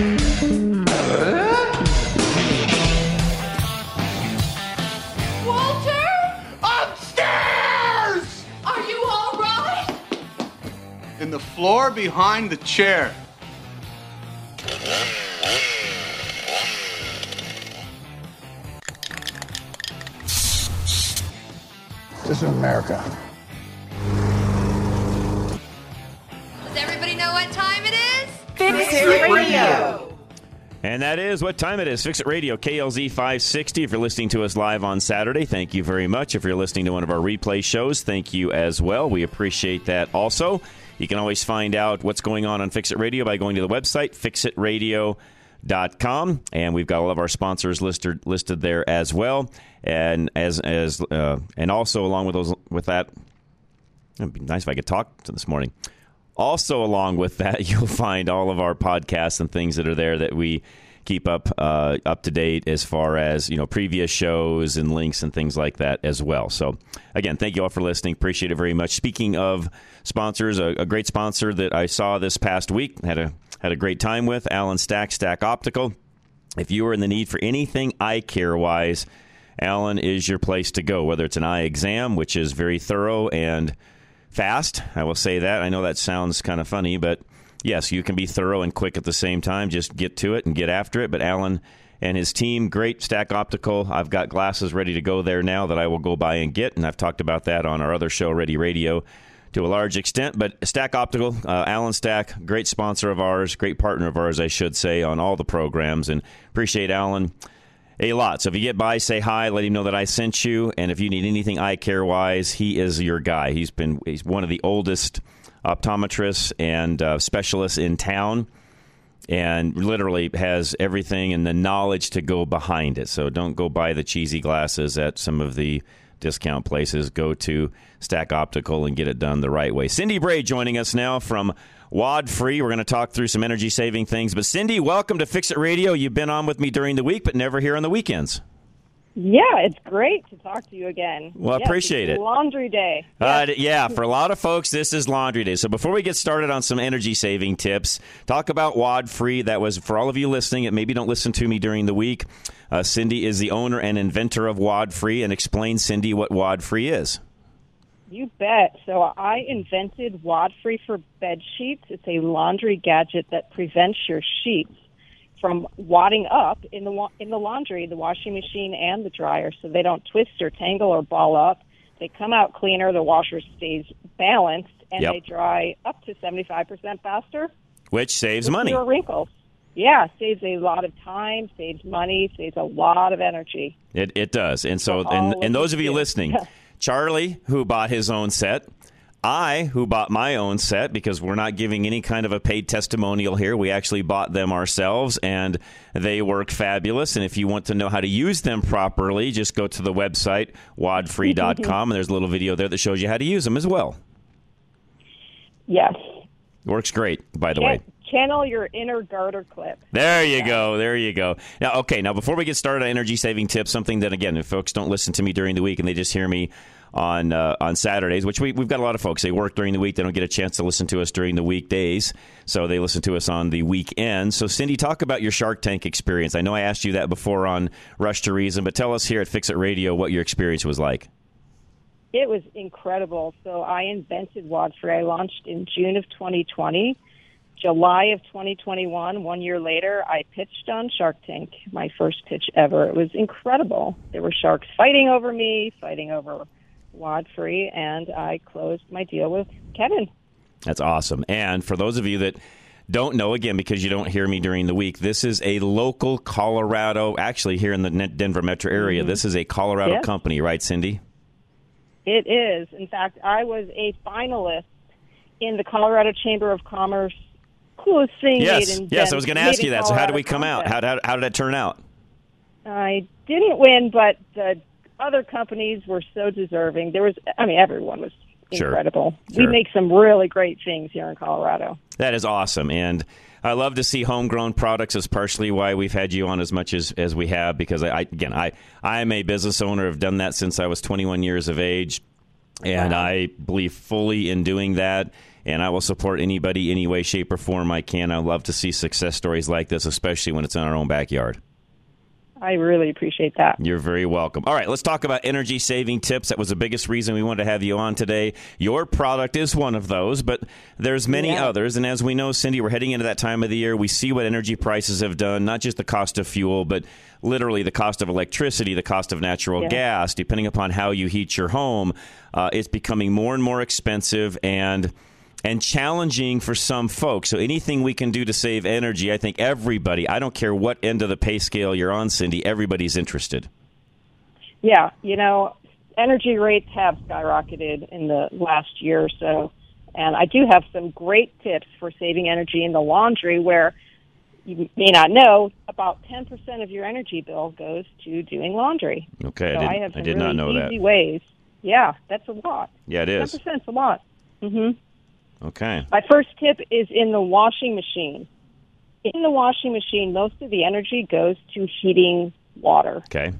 In the floor behind the chair. This is America. Fix It Radio. And that is what time it is. Fix It Radio, KLZ 560. If you're listening to us live on Saturday, thank you very much. If you're listening to one of our replay shows, thank you as well. We appreciate that also. You can always find out what's going on on Fix It Radio by going to the website, fixitradio.com. And we've got all of our sponsors listed listed there as well. And as as uh, and also along with those with that, it'd be nice if I could talk to this morning. Also, along with that, you'll find all of our podcasts and things that are there that we keep up uh, up to date as far as you know previous shows and links and things like that as well. So, again, thank you all for listening. Appreciate it very much. Speaking of sponsors, a, a great sponsor that I saw this past week had a had a great time with Alan Stack Stack Optical. If you are in the need for anything eye care wise, Alan is your place to go. Whether it's an eye exam, which is very thorough and fast. I will say that. I know that sounds kind of funny, but yes, you can be thorough and quick at the same time. Just get to it and get after it. But Alan and his team, great Stack Optical. I've got glasses ready to go there now that I will go by and get, and I've talked about that on our other show, Ready Radio, to a large extent. But Stack Optical, uh, Alan Stack, great sponsor of ours, great partner of ours, I should say, on all the programs, and appreciate Alan a lot. So if you get by, say hi, let him know that I sent you. And if you need anything eye care wise, he is your guy. He's been he's one of the oldest optometrists and uh, specialists in town, and literally has everything and the knowledge to go behind it. So don't go buy the cheesy glasses at some of the discount places. Go to Stack Optical and get it done the right way. Cindy Bray joining us now from Wad Free. We're going to talk through some energy saving things. But Cindy, welcome to Fix It Radio. You've been on with me during the week, but never here on the weekends. Yeah, it's great to talk to you again. Well, I Yes, appreciate it. Laundry day. Uh, yeah, for a lot of folks, this is laundry day. So before we get started on some energy saving tips, talk about Wad Free. That was for all of you listening. That maybe don't listen to me during the week. Uh, Cindy is the owner and inventor of Wad Free, and explain Cindy what Wad Free is. You bet. So I invented Wad Free for bed sheets. It's a laundry gadget that prevents your sheets from wadding up in the wa- in the laundry, the washing machine and the dryer, so they don't twist or tangle or ball up. They come out cleaner. The washer stays balanced, and Yep. they dry up to seventy five percent faster. Which saves money. Fewer wrinkles. Yeah, saves a lot of time, saves money, saves a lot of energy. It, it does. And so, and, and those of you. listening, Charlie, who bought his own set, I, who bought my own set, because we're not giving any kind of a paid testimonial here. We actually bought them ourselves, and they work fabulous. And if you want to know how to use them properly, just go to the website, wadfree.com, and there's a little video there that shows you how to use them as well. Yes. Works great, by the way. Chan- Channel your inner garter clip. There you go. There you go. Now, okay. Now, before we get started on energy saving tips, something that again, if folks don't listen to me during the week and they just hear me on uh, on Saturdays, which we, we've got a lot of folks. They work during the week. They don't get a chance to listen to us during the weekdays, so they listen to us on the weekend. So, Cindy, talk about your Shark Tank experience. I know I asked you that before on Rush to Reason, but tell us here at Fix It Radio what your experience was like. It was incredible. So I invented Wadfree. I launched in June of 2020. July of 2021, one year later, I pitched on Shark Tank, my first pitch ever. It was incredible. There were sharks fighting over me, fighting over Wadfree, and I closed my deal with Kevin. That's awesome. And for those of you that don't know, again, because you don't hear me during the week, this is a local Colorado, actually here in the Denver metro area. Mm-hmm. This is a Colorado Yeah. company, right, Cindy? It is. In fact, I was a finalist in the Colorado Chamber of Commerce coolest thing Yes. Yes, I was going to ask you that. So how did we come out? How, how, how did it turn out? I didn't win, but the other companies were so deserving. There was, I mean, everyone was incredible. Sure. We make some really great things here in Colorado. That is awesome. And I love to see homegrown products. Is partially why we've had you on as much as, as we have because I, I again I I am a business owner. I've done that since I was 21 years of age, and I believe fully in doing that. And I will support anybody, any way, shape, or form I can. I love to see success stories like this, especially when it's in our own backyard. I really appreciate that. You're very welcome. All right, let's talk about energy saving tips. That was the biggest reason we wanted to have you on today. Your product is one of those, but there's many yeah. others. And as we know, Cindy, we're heading into that time of the year. We see what energy prices have done, not just the cost of fuel, but literally the cost of electricity, the cost of natural yeah. gas, depending upon how you heat your home. Uh, it's becoming more and more expensive and and challenging for some folks. So anything we can do to save energy, I think everybody, I don't care what end of the pay scale you're on, Cindy, everybody's interested. Yeah, you know, energy rates have skyrocketed in the last year or so. And I do have some great tips for saving energy in the laundry where you may not know about 10% of your energy bill goes to doing laundry. Okay, so I, did, I have I did really not know easy that. ways. Yeah, that's a lot. Yeah, it is. 10% is a lot. Mhm. Okay. My first tip is in the washing machine. In the washing machine, most of the energy goes to heating water. Okay.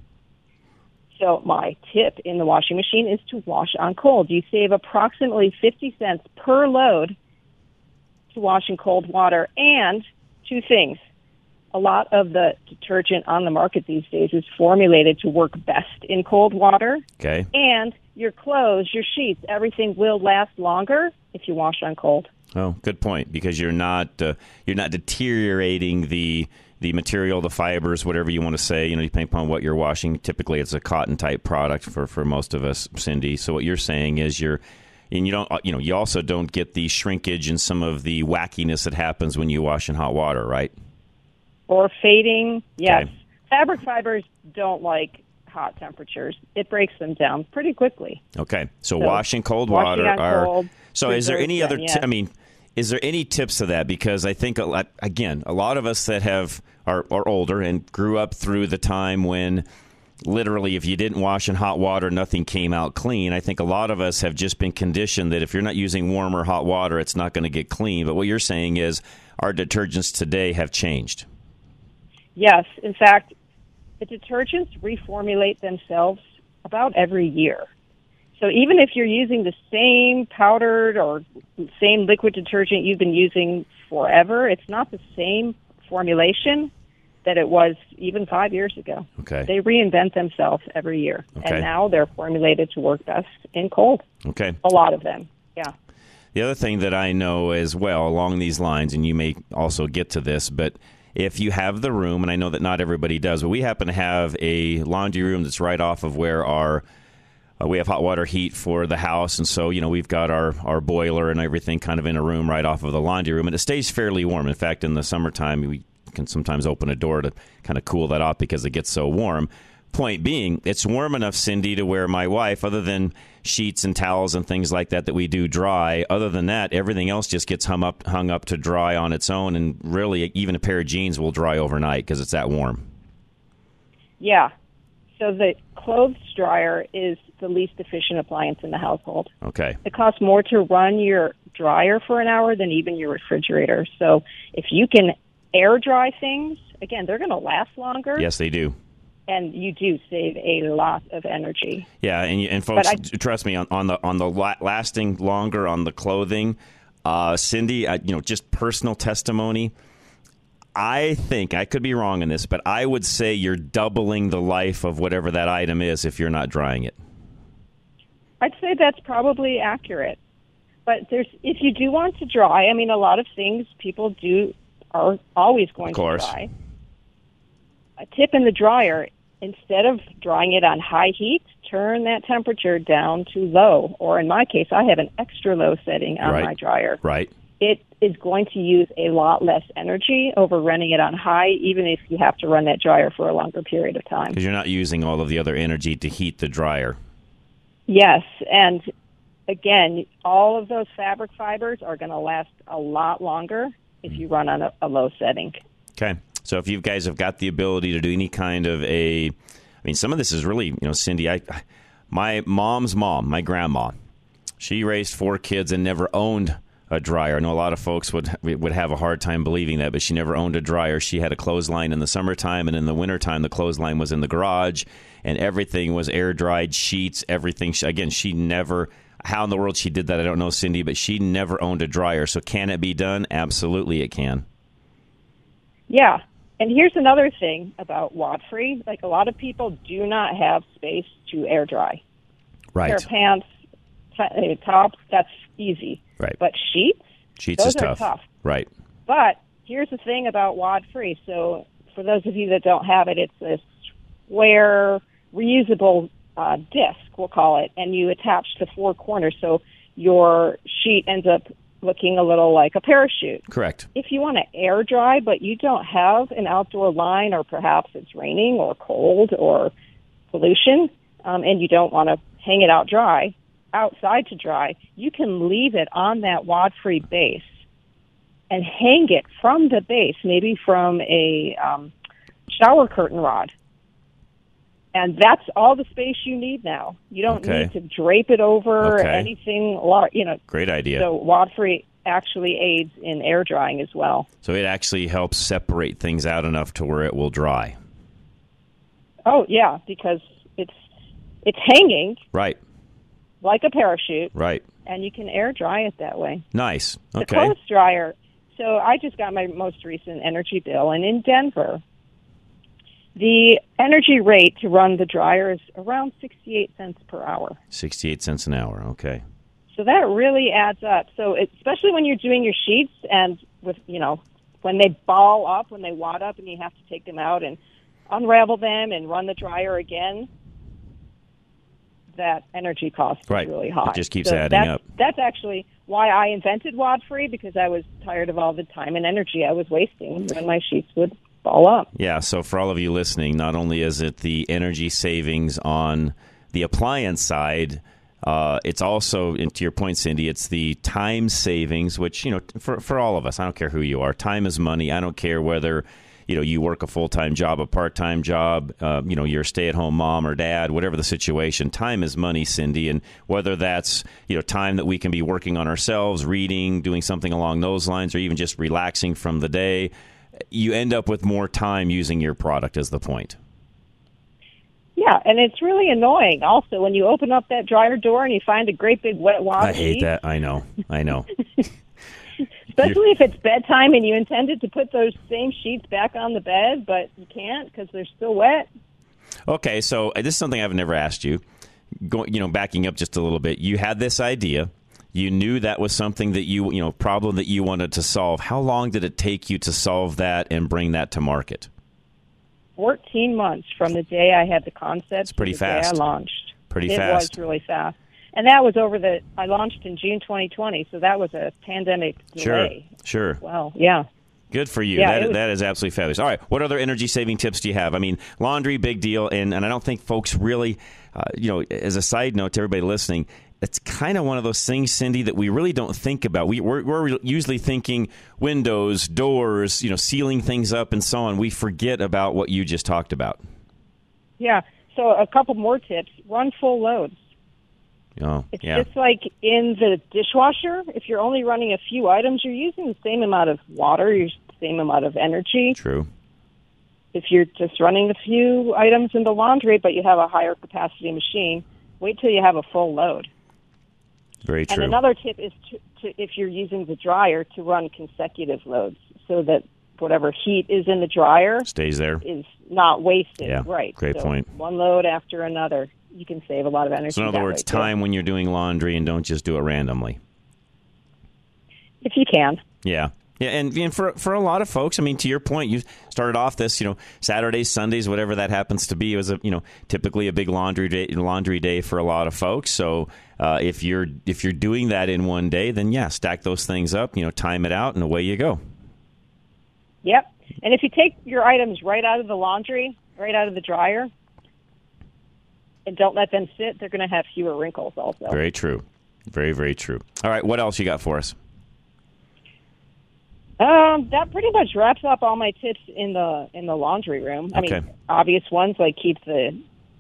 So my tip in the washing machine is to wash on cold. You save approximately 50 cents per load to wash in cold water. And two things. A lot of the detergent on the market these days is formulated to work best in cold water. Okay. And your clothes, your sheets, everything will last longer if you wash on cold. Oh, good point. Because you're not uh, you're not deteriorating the the material, the fibers, whatever you want to say. You know, depending upon what you're washing. Typically, it's a cotton type product for for most of us, Cindy. So what you're saying is you're and you don't uh, you know you also don't get the shrinkage and some of the wackiness that happens when you wash in hot water, right? Or fading. Yes. Okay. Fabric fibers don't like hot temperatures. It breaks them down pretty quickly. Okay, so, so washing cold water are. Cold, so is there any other? I mean, is there any tips to that? Because I think a lot, again, a lot of us that have are, are older and grew up through the time when literally if you didn't wash in hot water nothing came out clean i think a lot of us have just been conditioned that if you're not using warm or hot water it's not going to get clean but what you're saying is our detergents today have changed yes in fact the detergents reformulate themselves about every year. So even if you're using the same powdered or same liquid detergent you've been using forever, it's not the same formulation that it was even five years ago. Okay. They reinvent themselves every year. Okay. And now they're formulated to work best in cold. Okay. A lot of them. Yeah. The other thing that I know as well along these lines, and you may also get to this, but if you have the room, and I know that not everybody does, but we happen to have a laundry room that's right off of where our uh, we have hot water heat for the house, and so you know we've got our our boiler and everything kind of in a room right off of the laundry room, and it stays fairly warm. In fact, in the summertime, we can sometimes open a door to kind of cool that off because it gets so warm. Point being, it's warm enough, Cindy, to where my wife, other than sheets and towels and things like that that we do dry, other than that, everything else just gets hung up, hung up to dry on its own. And really, even a pair of jeans will dry overnight because it's that warm. Yeah. So the clothes dryer is the least efficient appliance in the household. Okay. It costs more to run your dryer for an hour than even your refrigerator. So if you can air dry things, again, they're going to last longer. Yes, they do and you do save a lot of energy. Yeah, and and folks, I, trust me on, on the on the lasting longer on the clothing. Uh, Cindy, uh, you know, just personal testimony. I think I could be wrong in this, but I would say you're doubling the life of whatever that item is if you're not drying it. I'd say that's probably accurate. But there's if you do want to dry, I mean a lot of things people do are always going to dry. A tip in the dryer instead of drying it on high heat, turn that temperature down to low. Or in my case, I have an extra low setting on right. my dryer. Right. It is going to use a lot less energy over running it on high, even if you have to run that dryer for a longer period of time. Because you're not using all of the other energy to heat the dryer. Yes, and again, all of those fabric fibers are going to last a lot longer if mm-hmm. you run on a, a low setting. Okay. So if you guys have got the ability to do any kind of a, I mean, some of this is really, you know, Cindy, I, my mom's mom, my grandma, she raised four kids and never owned a dryer. I know a lot of folks would would have a hard time believing that, but she never owned a dryer. She had a clothesline in the summertime, and in the wintertime, the clothesline was in the garage, and everything was air dried sheets. Everything. Again, she never How in the world she did that, I don't know, Cindy, but she never owned a dryer. So can it be done? Absolutely, it can. Yeah. And here's another thing about wad free. Like a lot of people do not have space to air dry. Right. Of pants, t- uh, tops, that's easy. Right. But sheets, Sheets those is are tough. tough. Right. But here's the thing about wad free. So for those of you that don't have it, it's a square reusable uh, disc, we'll call it, and you attach the four corners. So your sheet ends up looking a little like a parachute. Correct. If you want to air dry, but you don't have an outdoor line, or perhaps it's raining or cold or pollution, um, and you don't want to hang it out dry, outside to dry, you can leave it on that wad-free base and hang it from the base, maybe from a um, shower curtain rod. And that's all the space you need now. You don't Okay. need to drape it over Okay. anything you know. Great idea. So wad-free actually aids in air drying as well. So it actually helps separate things out enough to where it will dry. Oh yeah, because it's it's hanging Right. like a parachute, Right. and you can air dry it that way. Nice. Okay. The clothes dryer. So I just got my most recent energy bill, and in Denver, the energy rate to run the dryer is around sixty-eight cents per hour. 68 cents an hour. Okay. So that really adds up. So it, especially when you're doing your sheets and with you know when they ball up, when they wad up, and you have to take them out and unravel them and run the dryer again. That energy cost Right. is really It high. just keeps So adding that's, up. That's actually why I invented wad free because I was tired of all the time and energy I was wasting when my sheets would ball up. Yeah, so for all of you listening, not only is it the energy savings on the appliance side, uh, it's also, to your point, Cindy, it's the time savings, which, you know, for, for all of us, I don't care who you are, time is money. I don't care whether, you know, you work a full time job, a part time job, uh, you know, you're a stay at home mom or dad, whatever the situation. Time is money, Cindy. And whether that's, you know, time that we can be working on ourselves, reading, doing something along those lines, or even just relaxing from the day, you end up with more time using your product, is the point. Yeah, and it's really annoying also when you open up that dryer door and you find a great big wet wad. I hate that. I know. I know. Especially if it's bedtime and you intended to put those same sheets back on the bed, but you can't because they're still wet. Okay, so uh, this is something I've never asked you. Go, you know, backing up just a little bit, you had this idea. You knew that was something that you, you know, problem that you wanted to solve. How long did it take you to solve that and bring that to market? 14 months from the day I had the concept It's pretty to the day fast. I launched. Pretty it fast. It was really fast. And that was over the, I launched in June 2020, so that was a pandemic Sure, delay. sure. Well, yeah. Good for you. Yeah, that, was- that is absolutely fabulous. All right, what other energy saving tips do you have? I mean, laundry, big deal, and and I don't think folks really, uh, you know, as a side note to everybody listening, it's kind of one of those things, Cindy, that we really don't think about. We we're, we're usually thinking windows, doors, you know, sealing things up, and so on. We forget about what you just talked about. Yeah. So a couple more tips. Run full loads. Oh, It's yeah, just like in the dishwasher. If you're only running a few items, you're using the same amount of water, you're the same amount of energy. true. If you're just running a few items in the laundry, but you have a higher capacity machine, wait till you have a full load. Very And another tip is to, to if you're using the dryer to run consecutive loads so that whatever heat is in the dryer Stays there. is not wasted. Yeah, right. great So point. One load after another. You can save a lot of energy. So in other words, way, too. time when you're doing laundry, and don't just do it randomly. If you can. Yeah. Yeah, and, and for for a lot of folks, I mean, to your point, you started off this, you know, Saturdays, Sundays, whatever that happens to be. It was a, you know, typically a big laundry day, laundry day for a lot of folks. So uh, if you're if you're doing that in one day, then yeah, stack those things up, you know, time it out, and away you go. Yep. And if you take your items right out of the laundry, right out of the dryer, and don't let them sit, they're going to have fewer wrinkles also. Very true. Very very true. All right, what else you got for us? Um, that pretty much wraps up all my tips in the in the laundry room. I Okay. mean, obvious ones like keep the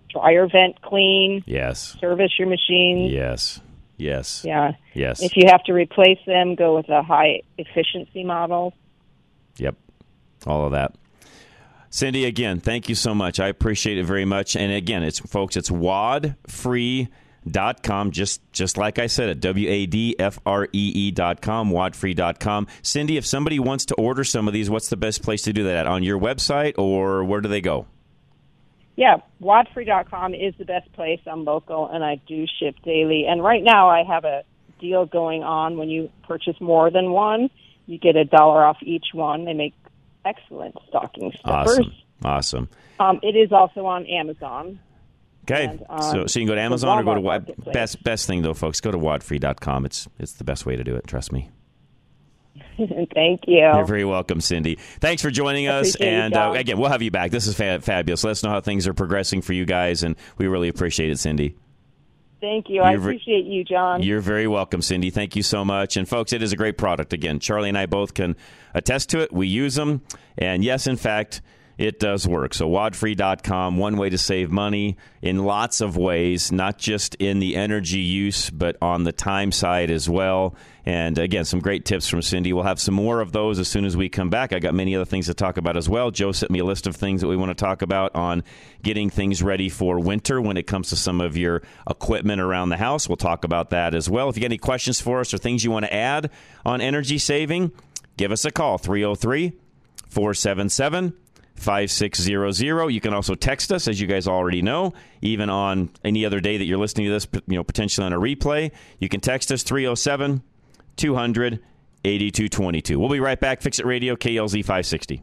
dryer vent clean, Yes. service your machines. Yes. Yes. Yeah. Yes. If you have to replace them, go with a high efficiency model. Yep. All of that. Cindy, again, thank you so much. I appreciate it very much. And again, it's folks, it's wadfree.com. dot com just just like I said at W A D F R E E dot com, wadfree dot com. Cindy, if somebody wants to order some of these, what's the best place to do that? On your website or where do they go? Yeah, wadfree dot com is the best place. I'm local and I do ship daily. And right now I have a deal going on when you purchase more than one, you get a dollar off each one. They make excellent stocking stuffers. Awesome. Awesome. Um, it is also on Amazon. Okay, And, um, so so you can go to Amazon or go to Wad- best best thing though, folks. Go to wadfree.com. It's it's the best way to do it. Trust me. Thank you. You're very welcome, Cindy. Thanks for joining us. And uh, again, we'll have you back. This is fa- fabulous. Let us know how things are progressing for you guys, and we really appreciate it, Cindy. Thank you. I You're ve- appreciate you, John. You're very welcome, Cindy. Thank you so much. And folks, it is a great product. Again, Charlie and I both can attest to it. We use them. And yes, in fact, it does work. So, wadfree.com, one way to save money in lots of ways, not just in the energy use, but on the time side as well. And again, some great tips from Cindy. We'll have some more of those as soon as we come back. I got many other things to talk about as well. Joe sent me a list of things that we want to talk about on getting things ready for winter when it comes to some of your equipment around the house. We'll talk about that as well. If you got any questions for us or things you want to add on energy saving, give us a call 303 477 5600. You can also text us, as you guys already know, even on any other day that you're listening to this, you know, potentially on a replay. You can text us 307 200 8222. We'll be right back. Fix It Radio, KLZ 560.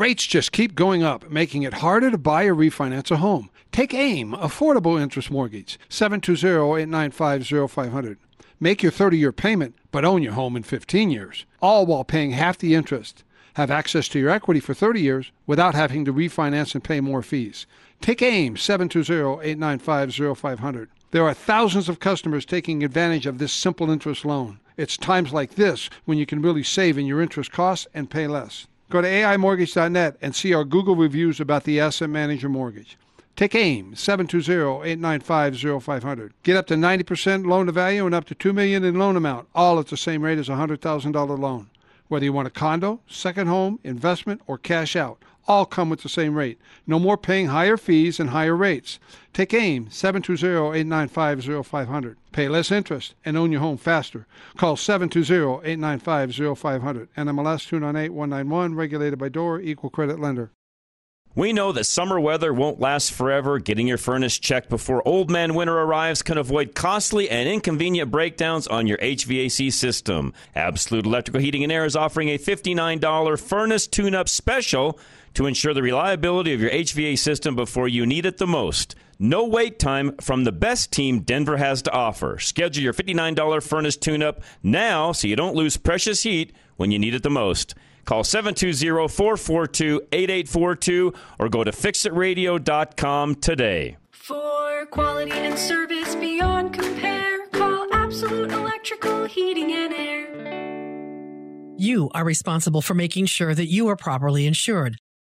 Rates just keep going up, making it harder to buy or refinance a home. Take AIM, Affordable Interest Mortgage, 720-895-0500. Make your 30-year payment, but own your home in 15 years, all while paying half the interest. Have access to your equity for 30 years without having to refinance and pay more fees. Take AIM, 720-895-0500. There are thousands of customers taking advantage of this simple interest loan. It's times like this when you can really save in your interest costs and pay less. Go to AIMortgage.net and see our Google reviews about the Asset Manager Mortgage. Take AIM, 720-895-0500. Get up to 90% loan to value and up to 2 million in loan amount, all at the same rate as a $100,000 loan. Whether you want a condo, second home, investment, or cash out, all come with the same rate. No more paying higher fees and higher rates. Take AIM, 720-895-0500. Pay less interest and own your home faster. Call 720-895-0500. NMLS 298191, regulated by DORA, equal credit lender. We know that summer weather won't last forever. Getting your furnace checked before old man winter arrives can avoid costly and inconvenient breakdowns on your HVAC system. Absolute Electrical Heating and Air is offering a $59 furnace tune up special to ensure the reliability of your HVAC system before you need it the most. No wait time from the best team Denver has to offer. Schedule your $59 furnace tune up now so you don't lose precious heat when you need it the most. Call 720-442-8842 or go to fixitradio.com today. For quality and service beyond compare, call Absolute Electrical Heating and Air. You are responsible for making sure that you are properly insured,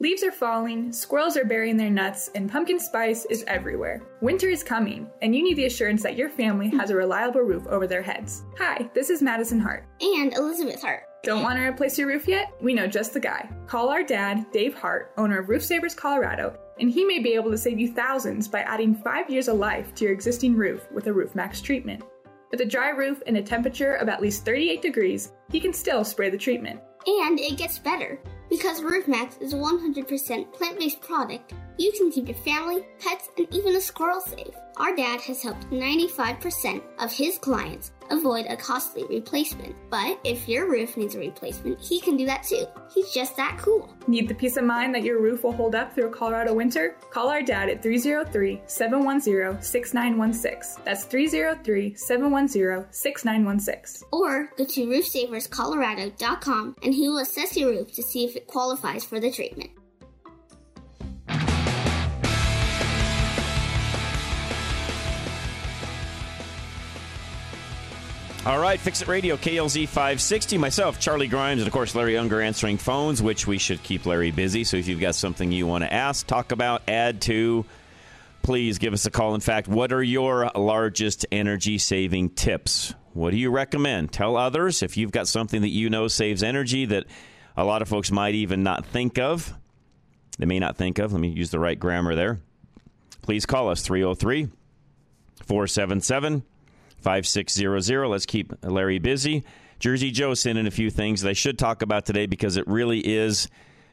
Leaves are falling, squirrels are burying their nuts, and pumpkin spice is everywhere. Winter is coming, and you need the assurance that your family has a reliable roof over their heads. Hi, this is Madison Hart. And Elizabeth Hart. Don't want to replace your roof yet? We know just the guy. Call our dad, Dave Hart, owner of Roof Savers Colorado, and he may be able to save you thousands by adding five years of life to your existing roof with a Roof Max treatment. With a dry roof and a temperature of at least 38 degrees, he can still spray the treatment. And it gets better. Because RoofMax is a 100% plant based product, you can keep your family, pets, and even a squirrel safe. Our dad has helped 95% of his clients avoid a costly replacement. But if your roof needs a replacement, he can do that too. He's just that cool. Need the peace of mind that your roof will hold up through a Colorado winter? Call our dad at 303 710 6916. That's 303 710 6916. Or go to roofsaverscolorado.com and he will assess your roof to see if it qualifies for the treatment. All right, Fix It Radio, KLZ 560. Myself, Charlie Grimes, and of course, Larry Unger answering phones, which we should keep Larry busy. So if you've got something you want to ask, talk about, add to, please give us a call. In fact, what are your largest energy saving tips? What do you recommend? Tell others if you've got something that you know saves energy that a lot of folks might even not think of. They may not think of. Let me use the right grammar there. Please call us 303 477 5600. Let's keep Larry busy. Jersey Joe sent in a few things that I should talk about today because it really is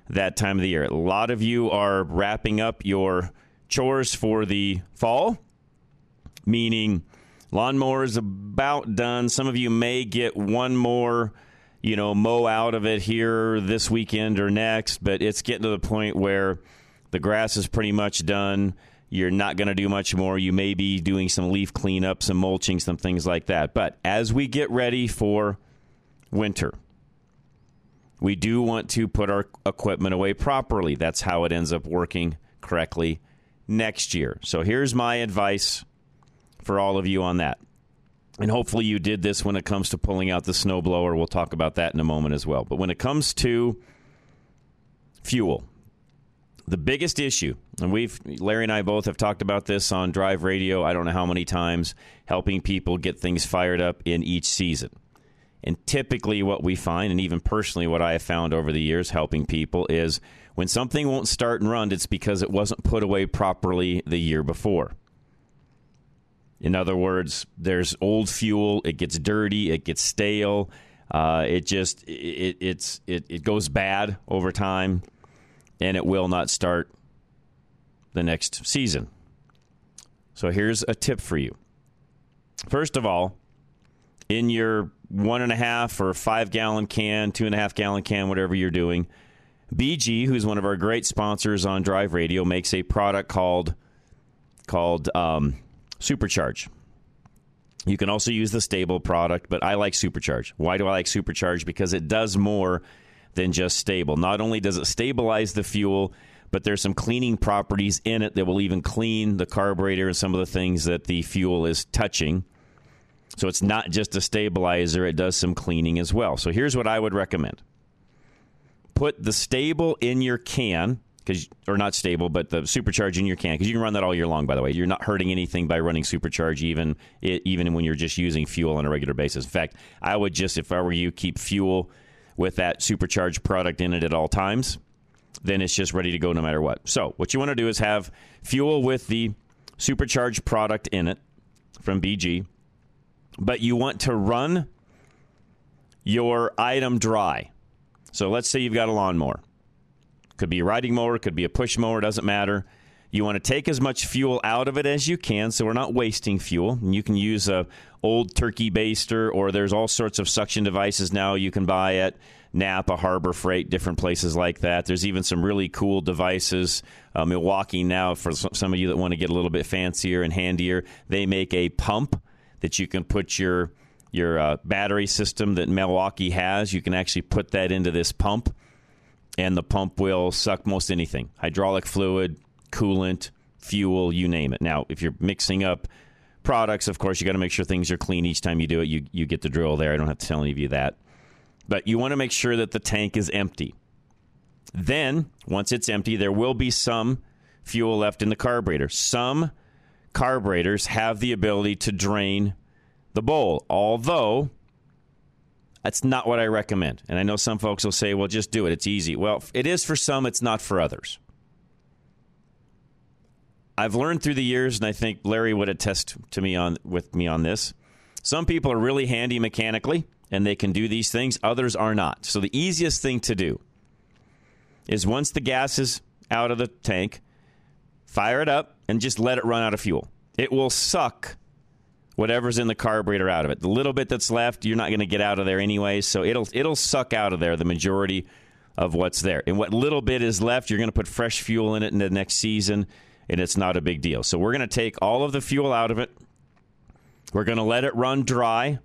that time of the year. A lot of you are wrapping up your chores for the fall, meaning lawnmower is about done. Some of you may get one more, you know, mow out of it here this weekend or next, but it's getting to the point where the grass is pretty much done you're not going to do much more. You may be doing some leaf cleanup, some mulching, some things like that. But as we get ready for winter, we do want to put our equipment away properly. That's how it ends up working correctly next year. So here's my advice for all of you on that. And hopefully you did this when it comes to pulling out the snowblower. We'll talk about that in a moment as well. But when it comes to fuel, the biggest issue, and we've Larry and I both have talked about this on Drive Radio. I don't know how many times, helping people get things fired up in each season. And typically, what we find, and even personally, what I have found over the years helping people, is when something won't start and run, it's because it wasn't put away properly the year before. In other words, there's old fuel, it gets dirty, it gets stale, uh, it just it, it's it, it goes bad over time and it will not start the next season. So here's a tip for you. First of all, in your one and a half or five gallon can, two and a half gallon can, whatever you're doing, BG, who's one of our great sponsors on Drive Radio, makes a product called called um, Supercharge. You can also use the Sta-Bil product, but I like Supercharge. Why do I like Supercharge? Because it does more than just Sta-Bil. Not only does it stabilize the fuel, but there's some cleaning properties in it that will even clean the carburetor and some of the things that the fuel is touching. So it's not just a stabilizer, it does some cleaning as well. So here's what I would recommend. Put the Sta-Bil in your can because or not Sta-Bil, but the supercharge in your can because you can run that all year long. By the way, you're not hurting anything by running supercharge, even even when you're just using fuel on a regular basis. In fact, I would just, if I were you, keep fuel with that supercharged product in it at all times, then it's just ready to go no matter what. So, what you want to do is have fuel with the supercharged product in it from BG, but you want to run your item dry. So, let's say you've got a lawnmower. Could be a riding mower, could be a push mower, doesn't matter. You want to take as much fuel out of it as you can, so we're not wasting fuel. And you can use a old turkey baster, or there's all sorts of suction devices now you can buy at Napa, Harbor Freight, different places like that. There's even some really cool devices. Uh, Milwaukee now, for some of you that want to get a little bit fancier and handier, they make a pump that you can put your your uh, battery system that Milwaukee has. You can actually put that into this pump and the pump will suck most anything hydraulic fluid, coolant, fuel, you name it. Now, if you're mixing up products, of course, you got to make sure things are clean each time you do it. You, you get the drill there. I don't have to tell any of you that. But you want to make sure that the tank is empty. Then, once it's empty, there will be some fuel left in the carburetor. Some carburetors have the ability to drain the bowl, although that's not what I recommend. And I know some folks will say, well, just do it. It's easy. Well, it is for some, it's not for others. I've learned through the years, and I think Larry would attest to me on with me on this. Some people are really handy mechanically, and they can do these things. Others are not. So the easiest thing to do is once the gas is out of the tank, fire it up and just let it run out of fuel. It will suck whatever's in the carburetor out of it. The little bit that's left, you're not going to get out of there anyway, so it'll it'll suck out of there the majority of what's there. And what little bit is left, you're going to put fresh fuel in it in the next season and it's not a big deal. So we're going to take all of the fuel out of it. We're going to let it run dry.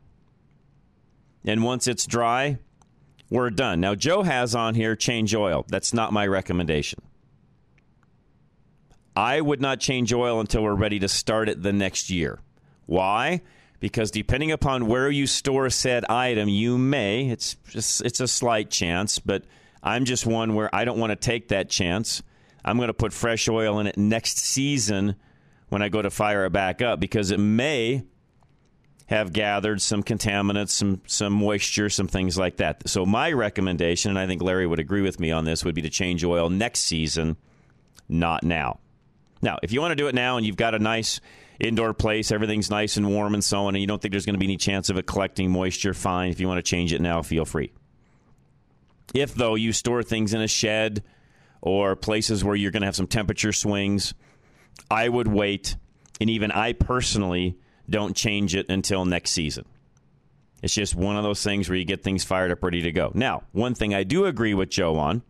And once it's dry, we're done. Now, Joe has on here change oil. That's not my recommendation. I would not change oil until we're ready to start it the next year. Why? Because depending upon where you store said item, you may, it's just, it's a slight chance, but I'm just one where I don't want to take that chance. I'm going to put fresh oil in it next season when I go to fire it back up because it may have gathered some contaminants, some some moisture, some things like that. So my recommendation, and I think Larry would agree with me on this, would be to change oil next season, not now. Now, if you want to do it now and you've got a nice indoor place, everything's nice and warm and so on, and you don't think there's going to be any chance of it collecting moisture, fine. If you want to change it now, feel free. If though you store things in a shed or places where you're going to have some temperature swings, I would wait. And even I personally don't change it until next season. It's just one of those things where you get things fired up, ready to go. Now, one thing I do agree with Joe on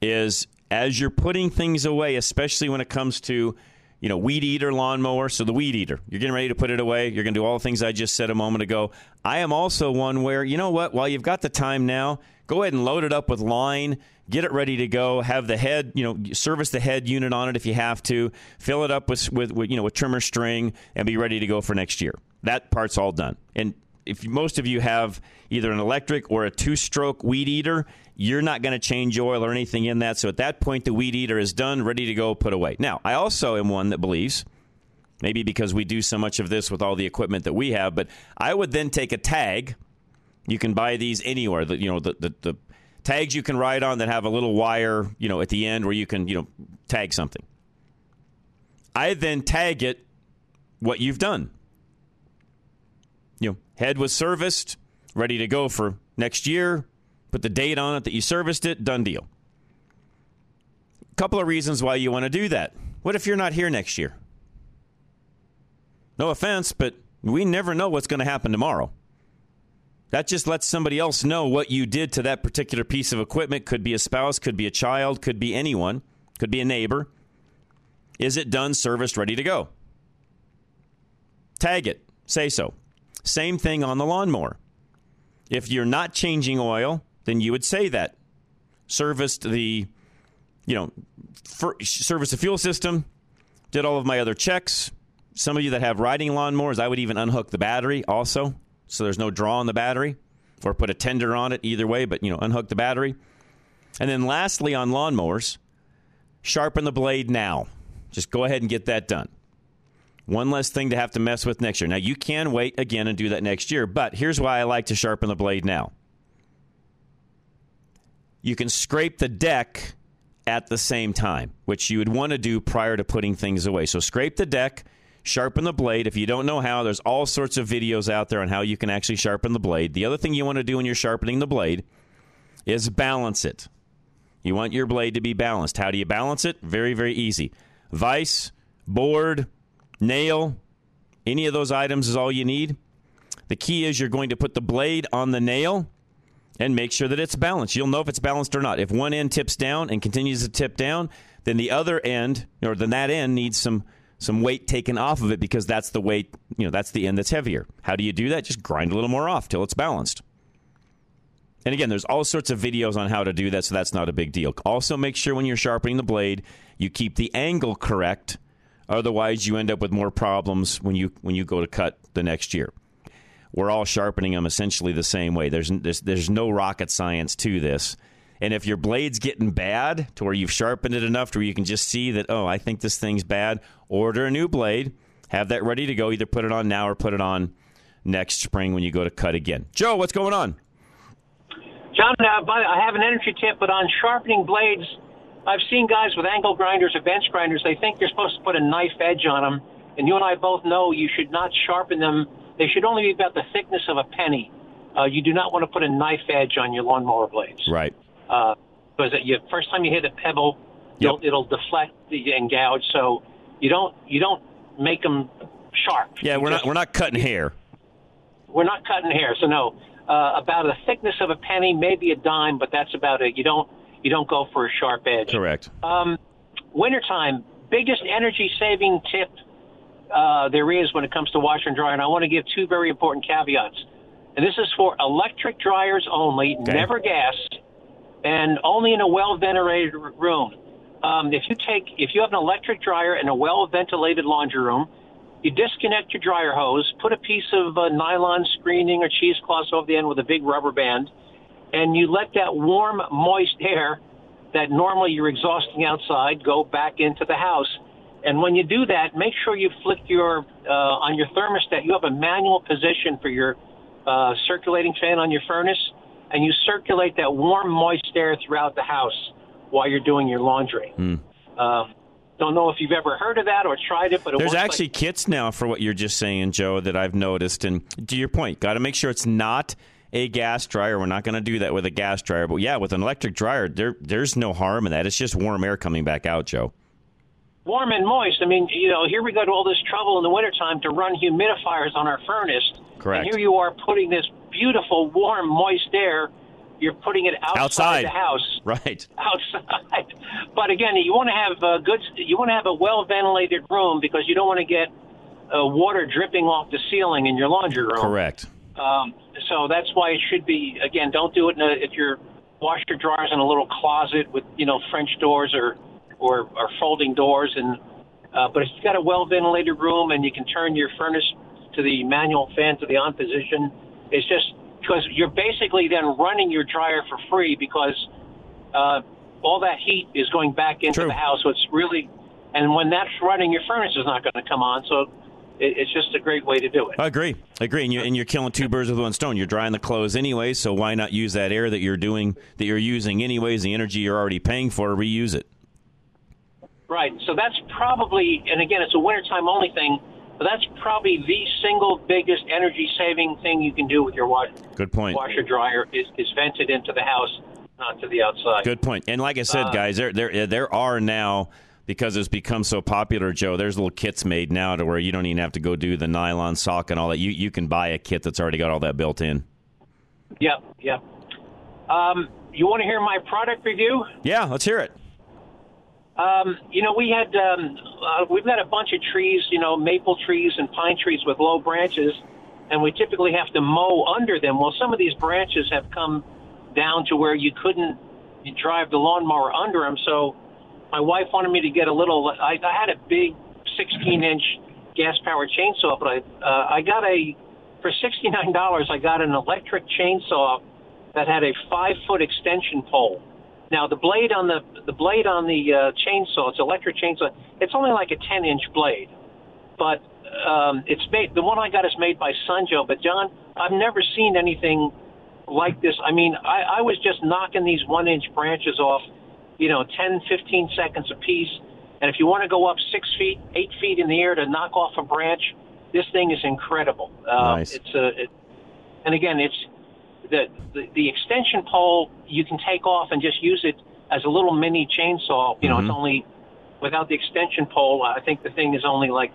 is as you're putting things away, especially when it comes to you know, weed eater lawnmower. So the weed eater, you're getting ready to put it away. You're going to do all the things I just said a moment ago. I am also one where, you know what, while you've got the time now, go ahead and load it up with line, get it ready to go, have the head, you know, service the head unit on it if you have to, fill it up with, with, with you know, with trimmer string and be ready to go for next year. That part's all done. And if most of you have either an electric or a two stroke weed eater, you're not going to change oil or anything in that. So at that point, the weed eater is done, ready to go, put away. Now, I also am one that believes, maybe because we do so much of this with all the equipment that we have, but I would then take a tag. You can buy these anywhere. The, you know, the, the, the tags you can ride on that have a little wire, you know, at the end where you can, you know, tag something. I then tag it what you've done. You know, head was serviced, ready to go for next year. Put the date on it that you serviced it, done deal. A couple of reasons why you want to do that. What if you're not here next year? No offense, but we never know what's going to happen tomorrow. That just lets somebody else know what you did to that particular piece of equipment. Could be a spouse, could be a child, could be anyone, could be a neighbor. Is it done, serviced, ready to go? Tag it, say so. Same thing on the lawnmower. If you're not changing oil, then you would say that. Serviced the, you know, service the fuel system, did all of my other checks. Some of you that have riding lawnmowers, I would even unhook the battery also, so there's no draw on the battery, or put a tender on it, either way, but, you know, unhook the battery. And then lastly, on lawnmowers, sharpen the blade now. Just go ahead and get that done. One less thing to have to mess with next year. Now, you can wait again and do that next year, but here's why I like to sharpen the blade now. You can scrape the deck at the same time, which you would want to do prior to putting things away. So, scrape the deck, sharpen the blade. If you don't know how, there's all sorts of videos out there on how you can actually sharpen the blade. The other thing you want to do when you're sharpening the blade is balance it. You want your blade to be balanced. How do you balance it? Very, very easy. Vise, board, nail, any of those items is all you need. The key is you're going to put the blade on the nail and make sure that it's balanced. You'll know if it's balanced or not. If one end tips down and continues to tip down, then the other end or then that end needs some some weight taken off of it because that's the weight, you know, that's the end that's heavier. How do you do that? Just grind a little more off till it's balanced. And again, there's all sorts of videos on how to do that, so that's not a big deal. Also, make sure when you're sharpening the blade, you keep the angle correct. Otherwise, you end up with more problems when you when you go to cut the next year. We're all sharpening them essentially the same way. There's there's, there's no rocket science to this. And if your blade's getting bad to where you've sharpened it enough to where you can just see that, oh, I think this thing's bad, order a new blade. Have that ready to go. Either put it on now or put it on next spring when you go to cut again. Joe, what's going on? John, uh, I have an energy tip, but on sharpening blades, I've seen guys with angle grinders or bench grinders. They think they're supposed to put a knife edge on them, and you and I both know you should not sharpen them. They should only be about the thickness of a penny. Uh, you do not want to put a knife edge on your lawnmower blades. Right. Uh, because you, first time you hit a pebble, Yep. it'll, deflect and gouge. So you don't you don't make them sharp. Yeah, we're just- not we're not cutting hair. we're not cutting hair, so no. Uh, about the thickness of a penny, maybe a dime, but that's about it. You don't you don't go for a sharp edge. Correct. Um, wintertime, biggest energy saving tip uh, there is when it comes to washer and dryer, and I want to give two very important caveats. And this is for electric dryers only, never gas, and only in a well ventilated room. Um, if you take if you have an electric dryer in a well ventilated laundry room, you disconnect your dryer hose, put a piece of uh, nylon screening or cheesecloth over the end with a big rubber band, and you let that warm, moist air that normally you're exhausting outside go back into the house. And when you do that, make sure you flick your uh, on your thermostat. You have a manual position for your uh, circulating fan on your furnace, and you circulate that warm, moist air throughout the house while you're doing your laundry. Uh, don't know if you've ever heard of that or tried it, but it There's actually kits now for what you're just saying, Joe, that I've noticed. And to your point, got to make sure it's not a gas dryer. We're not going to do that with a gas dryer, but yeah, with an electric dryer, there there's no harm in that. It's just warm air coming back out, Joe. warm and moist. I mean, you know, here we go to all this trouble in the wintertime to run humidifiers on our furnace. Correct. And here you are putting this beautiful, warm, moist air. You're putting it outside, Outside. the house, Right. outside. But again, you want to have a good, you want to have a well ventilated room because you don't want to get uh, water dripping off the ceiling in your laundry room. Correct. Um, so that's why it should be. Again, don't do it in a, if your washer dryer's in a little closet with you know French doors or or, or folding doors. And uh, but if you've got a well ventilated room and you can turn your furnace to the manual fan to the on position, it's just because you're basically then running your dryer for free because uh, all that heat is going back into the house. So it's really, and when that's running, your furnace is not going to come on. So it, it's just a great way to do it. I agree. I agree. And you're, and you're killing two birds with one stone. You're drying the clothes anyway, so why not use that air that you're doing, that you're using anyways, the energy you're already paying for, reuse it? Right. So that's probably, and again, it's a wintertime only thing, but that's probably the single biggest energy saving thing you can do with your wash, Good point. washer dryer is, is vented into the house, not to the outside. Good point. And like I said, Uh, guys, there there there are now because it's become so popular, Joe. There's little kits made now to where you don't even have to go do the nylon sock and all that. You you can buy a kit that's already got all that built in. Yep, yep. Um, you want to hear my product review? Yeah, let's hear it. Um, you know, we had um, uh, we've got a bunch of trees, you know, maple trees and pine trees with low branches, and we typically have to mow under them. Well, some of these branches have come down to where you couldn't drive the lawnmower under them. So, my wife wanted me to get a little. I, I had a big 16-inch gas-powered chainsaw, but I uh, I got a for $69. I got an electric chainsaw that had a five-foot extension pole. Now the blade on the the blade on the uh, chainsaw, it's electric chainsaw. It's only like a 10 inch blade, but um, it's made. The one I got is made by Sun Joe. But John, I've never seen anything like this. I mean, I, I was just knocking these one inch branches off, you know, 10, 15 seconds a piece. And if you want to go up six feet, eight feet in the air to knock off a branch, this thing is incredible. Uh, Nice. It's a, it, and again, it's the, the the extension pole you can take off and just use it as a little mini chainsaw. You know, Mhm. it's only without the extension pole. I think the thing is only like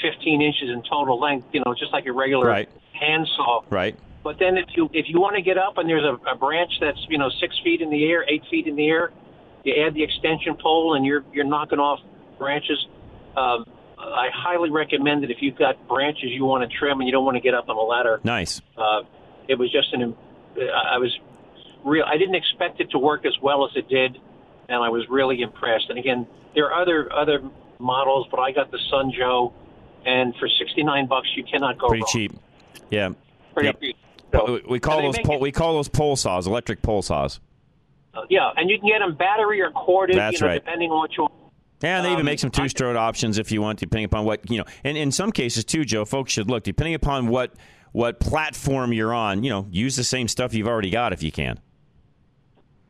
15 inches in total length. You know, just like a regular Right. hand saw. Right. But then if you if you want to get up and there's a, a branch that's you know six feet in the air, eight feet in the air, you add the extension pole and you're you're knocking off branches. Um, I highly recommend it if you've got branches you want to trim and you don't want to get up on a ladder. Nice. Uh, it was just an. I was real. I didn't expect it to work as well as it did, and I was really impressed. And again, there are other other models, but I got the Sun Joe, and for sixty nine bucks, you cannot go Pretty wrong. cheap. Yeah. Pretty Yep. cheap. We- we call those pole, it- we call those pole saws, electric pole saws. Uh, yeah, and you can get them battery or corded, That's you know, right. depending on what you. want. Yeah, they even Um, make some two stroke options if you want, depending upon what you know. And in some cases too, Joe, folks should look depending upon what what platform you're on. You know, use the same stuff you've already got if you can.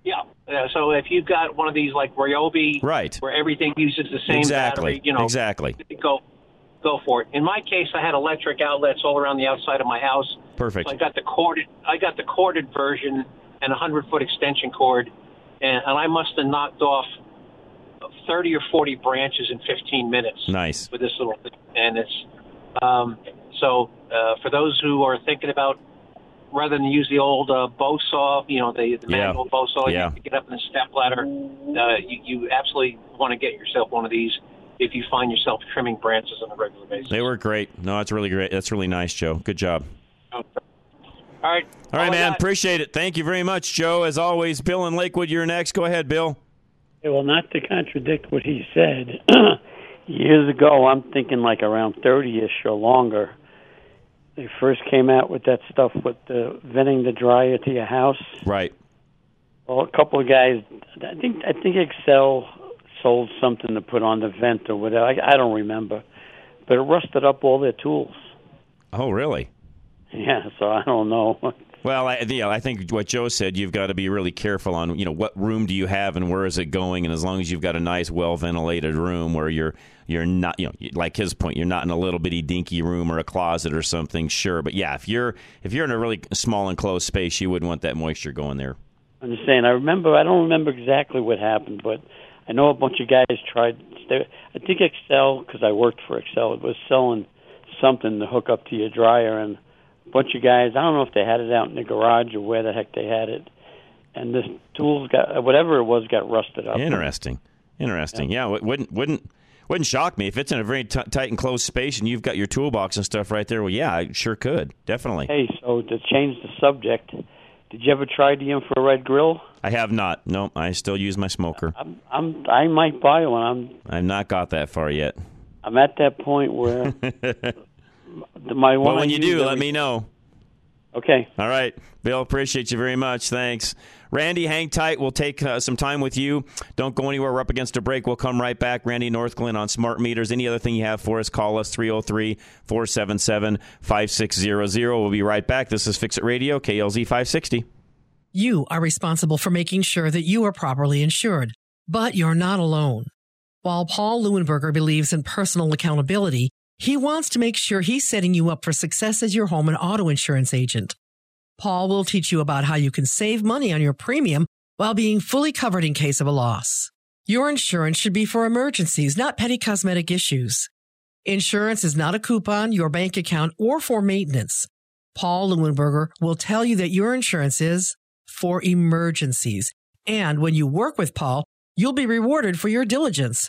Yeah. Uh, so if you've got one of these like Ryobi, Right. where everything uses the same exactly. battery, you know, exactly. go go for it. In my case, I had electric outlets all around the outside of my house. Perfect. So I got the corded, I got the corded version and a hundred foot extension cord, and, and I must have knocked off thirty or forty branches in fifteen minutes. Nice. With this little thing, and it's um, so uh, for those who are thinking about rather than use the old uh, bow saw, you know, the, the Yeah. manual bow saw, you have to get up in the step ladder. Uh, you, you absolutely want to get yourself one of these if you find yourself trimming branches on a regular basis. They work great. No, that's really great. That's really nice, Joe. Good job. All right. All right, I man. Appreciate it. Thank you very much, Joe. As always, Bill in Lakewood, you're next. Go ahead, Bill. Yeah, well, not to contradict what he said, years ago, I'm thinking like around 30 ish or longer, they first came out with that stuff with the venting the dryer to your house. Right. Well, a couple of guys, I think I think Xcel sold something to put on the vent or whatever. I, I don't remember, but it rusted up all their tools. Oh, really? Yeah, so I don't know. Well, I, yeah, I think what Joe said, you've got to be really careful on, you know, what room do you have and where is it going, and as long as you've got a nice, well ventilated room where you're you're not, you know, like his point, you're not in a little bitty dinky room or a closet or something, sure. But yeah, if you're if you're in a really small enclosed space, you wouldn't want that moisture going there. I'm just saying. I remember. I don't remember exactly what happened, but I know a bunch of guys tried. I think Xcel, because I worked for Xcel, it was selling something to hook up to your dryer, and a bunch of guys. I don't know if they had it out in the garage or where the heck they had it, and this tools got whatever it was got rusted up. Interesting, interesting. Yeah, it wouldn't wouldn't wouldn't shock me if it's in a very t- tight closed space and you've got your toolbox and stuff right there. Well, yeah, I sure could definitely. Hey, so to change the subject, did you ever try the infrared grill? I have not. No, I still use my smoker. I'm, I'm I might buy one. I'm I've not got that far yet. I'm at that point where my one well, I when you do, let me know. Okay. All right, Bill. Appreciate you very much. Thanks, Randy. Hang tight. We'll take uh, some time with you. Don't go anywhere. We're up against a break. We'll come right back. Randy Northglenn on smart meters. Any other thing you have for us? Call us 303-477-5600. We'll be right back. This is Fix It Radio, KLZ 560. You are responsible for making sure that you are properly insured, but you're not alone. While Paul Leuenberger believes in personal accountability, he wants to make sure he's setting you up for success as your home and auto insurance agent. Paul will teach you about how you can save money on your premium while being fully covered in case of a loss. Your insurance should be for emergencies, not petty cosmetic issues. Insurance is not a coupon, your bank account, or for maintenance. Paul Leuenberger will tell you that your insurance is for emergencies. And when you work with Paul, you'll be rewarded for your diligence.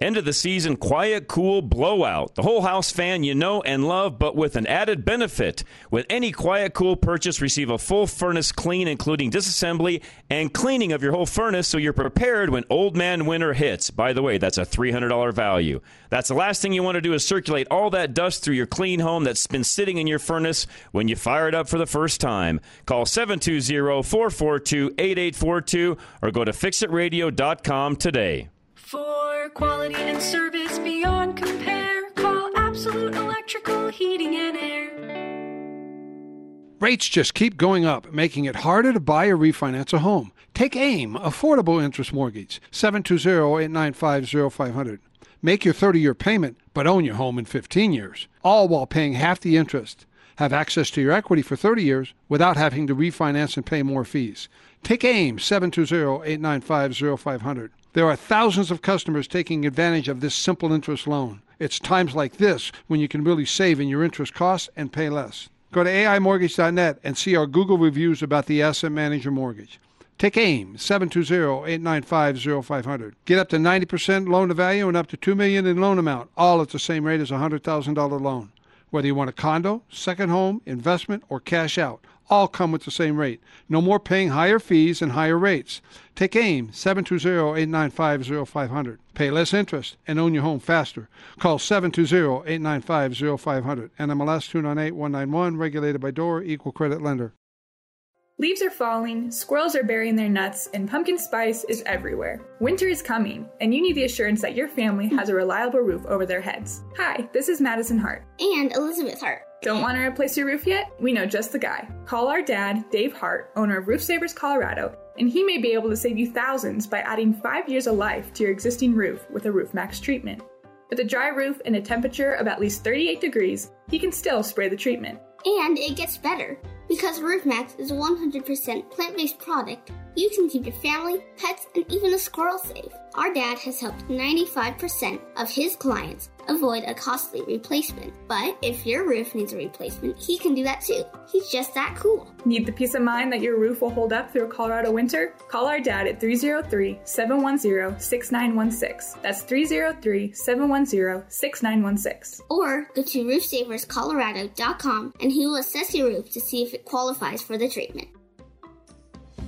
End of the season, quiet, cool blowout. The whole house fan you know and love, but with an added benefit. With any quiet, cool purchase, receive a full furnace clean, including disassembly and cleaning of your whole furnace so you're prepared when old man winter hits. By the way, that's a $300 value. That's the last thing you want to do is circulate all that dust through your clean home that's been sitting in your furnace when you fire it up for the first time. Call 720 442 8842 or go to fixitradio.com today. Quality and service beyond compare, call Absolute Electrical Heating and Air. Rates just keep going up, making it harder to buy or refinance a home. Take AIM, Affordable Interest Mortgage, 720-895-0500. Make your 30-year payment, but own your home in 15 years, all while paying half the interest. Have access to your equity for 30 years without having to refinance and pay more fees. Take AIM, 720-895-0500. There are thousands of customers taking advantage of this simple interest loan. It's times like this when you can really save in your interest costs and pay less. Go to AIMortgage.net and see our Google reviews about the Asset Manager Mortgage. Take AIM 720-895-0500. Get up to 90% loan to value and up to 2 million in loan amount, all at the same rate as a $100,000 loan. Whether you want a condo, second home, investment, or cash out, all come with the same rate. No more paying higher fees and higher rates. Take AIM 720-895-0500. Pay less interest and own your home faster. Call 720-895-0500. NMLS 298191, regulated by DOR, equal credit lender. Leaves are falling, squirrels are burying their nuts, and pumpkin spice is everywhere. Winter is coming, and you need the assurance that your family has a reliable roof over their heads. Hi, this is Madison Hart. And Elizabeth Hart. Don't want to replace your roof yet? We know just the guy. Call our dad, Dave Hart, owner of Roof Savers Colorado, and he may be able to save you thousands by adding five years of life to your existing roof with a Roof Maxx treatment. With a dry roof and a temperature of at least 38 degrees, he can still spray the treatment. And it gets better. Because Roof Maxx is a 100% plant based product, you can keep your family, pets, and even a squirrel safe. Our dad has helped 95% of his clients avoid a costly replacement. But if your roof needs a replacement, he can do that too. He's just that cool. Need the peace of mind that your roof will hold up through a Colorado winter? Call our dad at 303 710 6916. That's 303 710 6916. Or go to roofsaverscolorado.com and he will assess your roof to see if it qualifies for the treatment.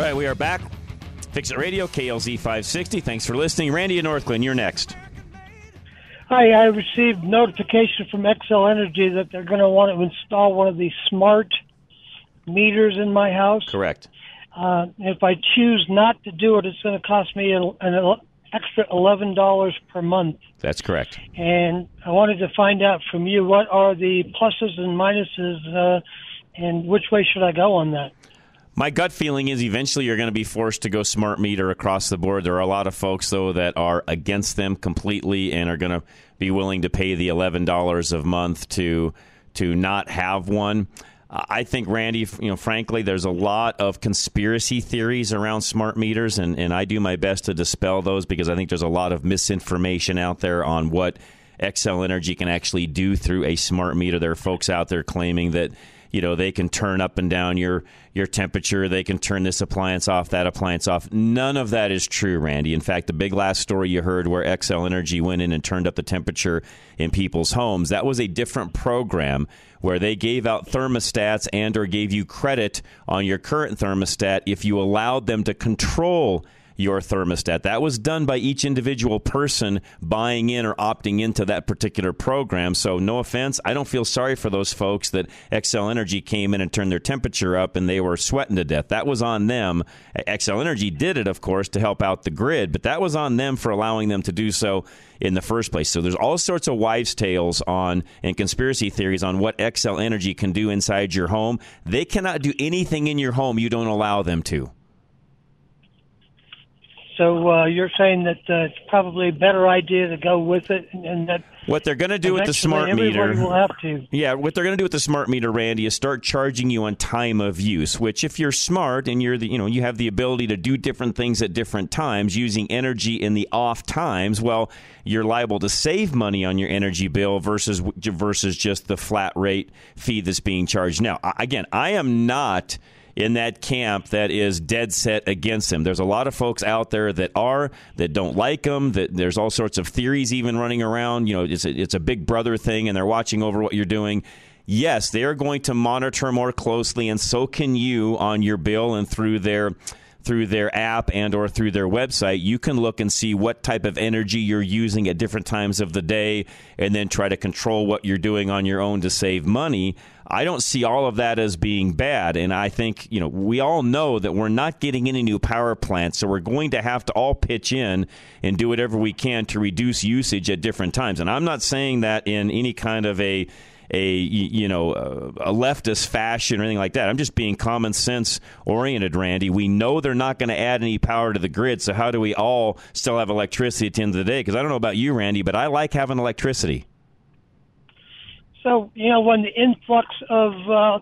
All right, we are back. Fix It Radio, KLZ 560. Thanks for listening. Randy in Northglenn, you're next. Hi, I received notification from Xcel Energy that they're going to want to install one of these smart meters in my house. Correct. Uh, if I choose not to do it, it's going to cost me an, an extra eleven dollars per month. That's correct. And I wanted to find out from you what are the pluses and minuses, uh, and which way should I go on that? My gut feeling is eventually you're going to be forced to go smart meter across the board. There are a lot of folks, though, that are against them completely and are going to be willing to pay the $11 a month to to not have one. I think, Randy, you know, frankly, there's a lot of conspiracy theories around smart meters, and, and I do my best to dispel those because I think there's a lot of misinformation out there on what Xcel Energy can actually do through a smart meter. There are folks out there claiming that you know they can turn up and down your your temperature. They can turn this appliance off that appliance off. None of that is true randy. In fact the big last story you heard where xcel energy went in and turned up the temperature in people's homes that was a different program where they gave out thermostats and or gave you credit on your current thermostat if you allowed them to control your thermostat. That was done by each individual person buying in or opting into that particular program. So, no offense, I don't feel sorry for those folks that Xcel Energy came in and turned their temperature up and they were sweating to death. That was on them. Xcel Energy did it, of course, to help out the grid, but that was on them for allowing them to do so in the first place. So there's all sorts of wives' tales on and conspiracy theories on what Xcel Energy can do inside your home. They cannot do anything in your home you don't allow them to. So uh, you're saying that uh, it's probably a better idea to go with it, and, and that what they're going to do with the smart meter will have to. Yeah, what they're going to do with the smart meter, Randy, is start charging you on time of use. Which, if you're smart and you're the, you know, you have the ability to do different things at different times using energy in the off times. Well, you're liable to save money on your energy bill versus versus just the flat rate fee that's being charged. Now, again, I am not in that camp that is dead set against him. There's a lot of folks out there that are that don't like him. That there's all sorts of theories even running around. You know, it's a, it's a big brother thing, and they're watching over what you're doing. Yes, they are going to monitor more closely, and so can you on your bill and through their through their app and or through their website you can look and see what type of energy you're using at different times of the day and then try to control what you're doing on your own to save money I don't see all of that as being bad. And I think, you know, we all know that we're not getting any new power plants. So we're going to have to all pitch in and do whatever we can to reduce usage at different times. And I'm not saying that in any kind of a a you know a leftist fashion or anything like that. I'm just being common sense oriented, Randy. We know they're not going to add any power to the grid, so how do we all still have electricity at the end of the day? Because I don't know about you, Randy, but I like having electricity. So, you know, when the influx of uh,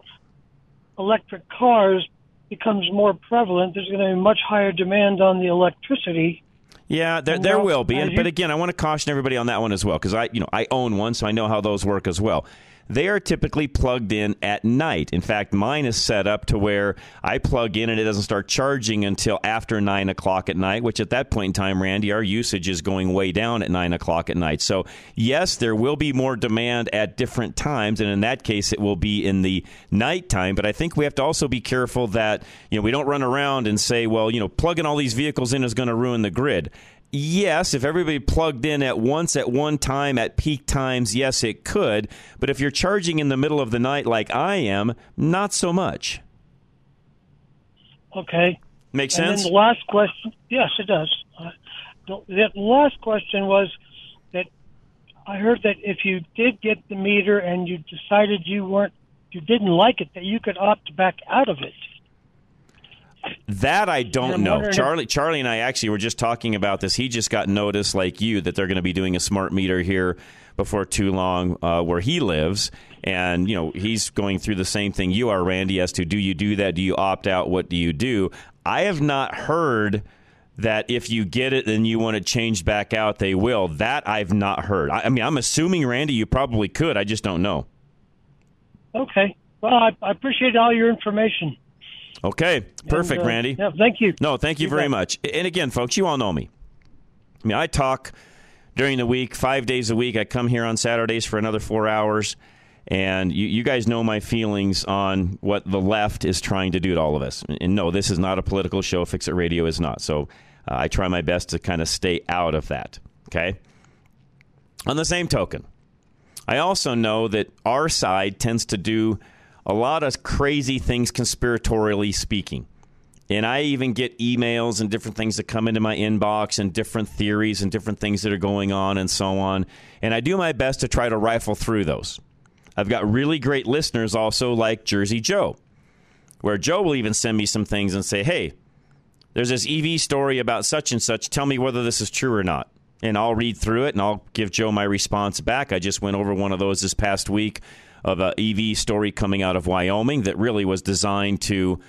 electric cars becomes more prevalent, there's going to be much higher demand on the electricity. Yeah, there, there will be, and, but again, I want to caution everybody on that one as well because I, you know, I own one, so I know how those work as well they are typically plugged in at night. In fact, mine is set up to where I plug in and it doesn't start charging until after 9 o'clock at night, which at that point in time, Randy, our usage is going way down at 9 o'clock at night. So, yes, there will be more demand at different times, and in that case, it will be in the nighttime. But I think we have to also be careful that you know we don't run around and say, well, you know, plugging all these vehicles in is going to ruin the grid yes, if everybody plugged in at once at one time at peak times, yes, it could. But if you're charging in the middle of the night like I am, not so much. Okay. Makes and sense? Then the last question, yes, it does. Uh, the, the last question was that I heard that if you did get the meter and you decided you weren't, you didn't like it, that you could opt back out of it. That I don't know. Charlie, Charlie, and I actually were just talking about this. He just got notice, like you, that they're going to be doing a smart meter here before too long, uh, where he lives, and you know he's going through the same thing you are, Randy. As to do you do that? Do you opt out? What do you do? I have not heard that if you get it and you want to change back out, they will. That I've not heard. I, I mean, I'm assuming, Randy, you probably could. I just don't know. Okay. Well, I, I appreciate all your information. Okay, perfect, and, uh, Randy. Yeah, thank you. No, thank you You very bet. much. And again, folks, you all know me. I mean, I talk during the week, five days a week. I come here on Saturdays for another four hours. And you, you guys know my feelings on what the left is trying to do to all of us. And no, this is not a political show. Fix It Radio is not. So uh, I try my best to kind of stay out of that. Okay? On the same token, I also know that our side tends to do a lot of crazy things conspiratorially speaking. And I even get emails and different things that come into my inbox and different theories and different things that are going on and so on. And I do my best to try to rifle through those. I've got really great listeners also like Jersey Joe, where Joe will even send me some things and say, hey, there's this EV story about such and such. Tell me whether this is true or not. And I'll read through it and I'll give Joe my response back. I just went over one of those this past week of an EV story coming out of Wyoming that really was designed to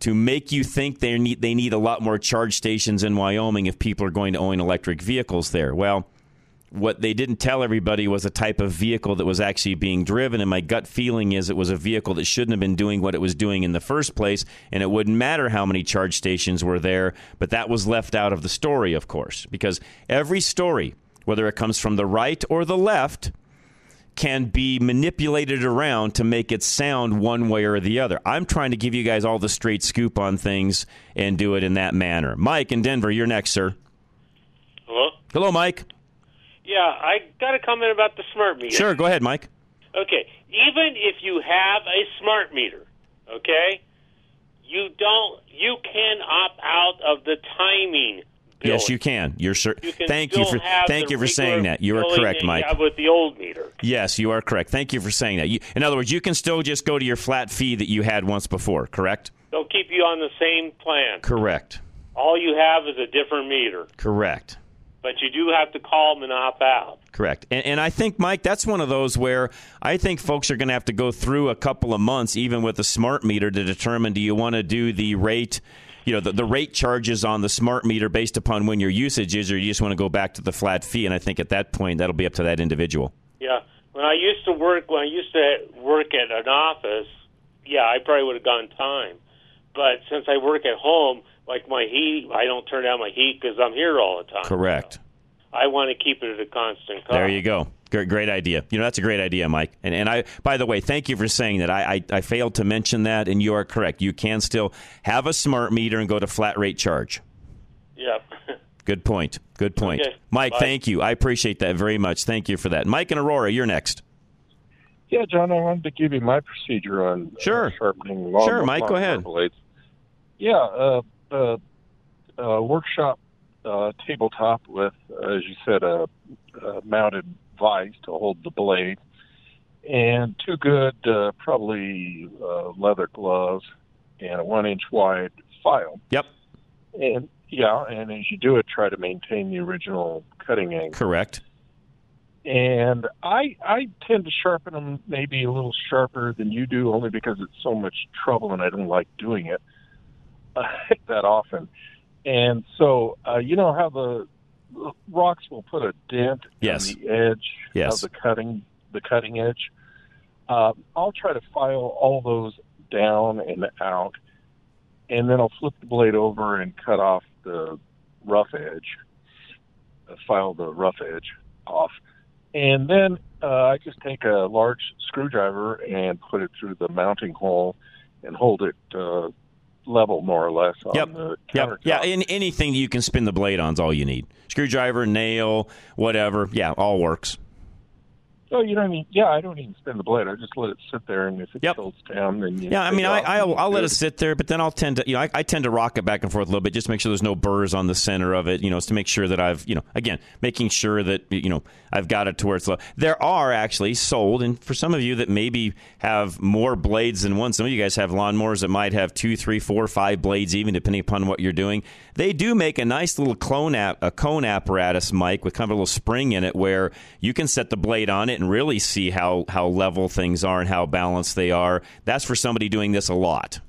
to make you think they need they need a lot more charge stations in Wyoming if people are going to own electric vehicles there. Well, what they didn't tell everybody was a type of vehicle that was actually being driven and my gut feeling is it was a vehicle that shouldn't have been doing what it was doing in the first place and it wouldn't matter how many charge stations were there but that was left out of the story of course because every story whether it comes from the right or the left can be manipulated around to make it sound one way or the other. I'm trying to give you guys all the straight scoop on things and do it in that manner. Mike in Denver, you're next, sir. Hello? Hello, Mike. Yeah, I got a comment about the smart meter. Sure, go ahead, Mike. Okay, even if you have a smart meter, okay, you don't, you can opt out of the timing. Yes, you can. You're sure. You can thank you for thank you for saying that. You are correct, Mike. with the old meter. Yes, you are correct. Thank you for saying that. You, in other words, you can still just go to your flat fee that you had once before. Correct. They'll keep you on the same plan. Correct. All you have is a different meter, Correct. but you do have to call them and opt out. Correct. And, and I think, Mike, that's one of those where I think folks are going to have to go through a couple of months, even with a smart meter, to determine do you want to do the rate, you know, the, the rate charges on the smart meter based upon when your usage is, or you just want to go back to the flat fee. And I think at that point, that'll be up to that individual. Yeah. When I used to work, when I used to work at an office, yeah, I probably would have gone time. but since I work at home, like my heat, I don't turn down my heat because I'm here all the time. Correct. I want to keep it at a constant cost. There you go. Great, great idea. You know, that's a great idea, Mike. And, and I, by the way, thank you for saying that. I, I, I failed to mention that, and you are correct. You can still have a smart meter and go to flat rate charge. Yep. Good point. Good point. Okay. Mike, Bye. thank you. I appreciate that very much. Thank you for that. Mike and Aurora, you're next. Yeah, John, I wanted to give you my procedure on Sure. uh, sharpening long Sure, Mike, go ahead. blades. Yeah, uh, uh, uh, workshop uh, tabletop with, uh, as you said, a, a mounted vise to hold the blade, and two good, uh, probably uh, leather gloves, and a one inch wide file. Yep. And yeah, and as you do it, try to maintain the original cutting angle. Correct. And I I tend to sharpen them maybe a little sharper than you do, only because it's so much trouble and I don't like doing it uh, that often. And so uh, you know how the rocks will put a dent Yes. on the edge Yes. of the cutting the cutting edge. Uh, I'll try to file all those down and out, and then I'll flip the blade over and cut off the rough edge. Uh, file the rough edge off, and then uh, I just take a large screwdriver and put it through the mounting hole and hold it uh, level more or less on Yep. the Yep. countertop. Yeah. And anything you can spin the blade on is all you need. Screwdriver, nail, whatever. Yeah, all works. Oh, you don't even. Yeah, I don't even spin the blade. I just let it sit there, and if it tilts down, then you Yeah, I mean, I, I'll, I'll let it sit there, but then I'll tend to, you know, I, I tend to rock it back and forth a little bit just to make sure there's no burrs on the center of it, you know, it's to make sure that I've, you know, again, making sure that, you know, I've got it to where it's low. There are actually sold, and for some of you that maybe have more blades than one, some of you guys have lawnmowers that might have two, three, four, five blades, even depending upon what you're doing. They do make a nice little clone app, a cone apparatus, Mike, with kind of a little spring in it where you can set the blade on it and really see how, how level things are and how balanced they are. That's for somebody doing this a lot.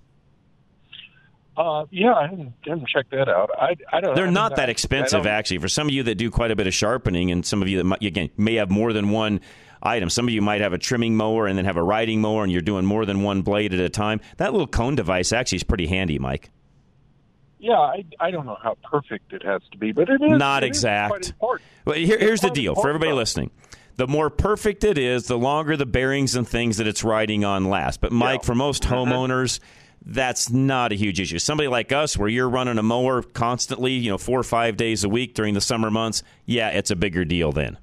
Uh, yeah, I didn't, haven't checked that out. I, I don't. They're I mean, not that expensive, actually. For some of you that do quite a bit of sharpening, and some of you that might, again may have more than one item. Some of you might have a trimming mower and then have a riding mower, and you're doing more than one blade at a time. That little cone device actually is pretty handy, Mike. Yeah, I, I don't know how perfect it has to be, but it is Not it is exact. important. Well, here, here's the deal for everybody listening. The more perfect it is, the longer the bearings and things that it's riding on last. But Mike, for most Mm-hmm. homeowners, that's not a huge issue. Somebody like us, where you're running a mower constantly, you know, four or five days a week during the summer months, yeah, it's a bigger deal then.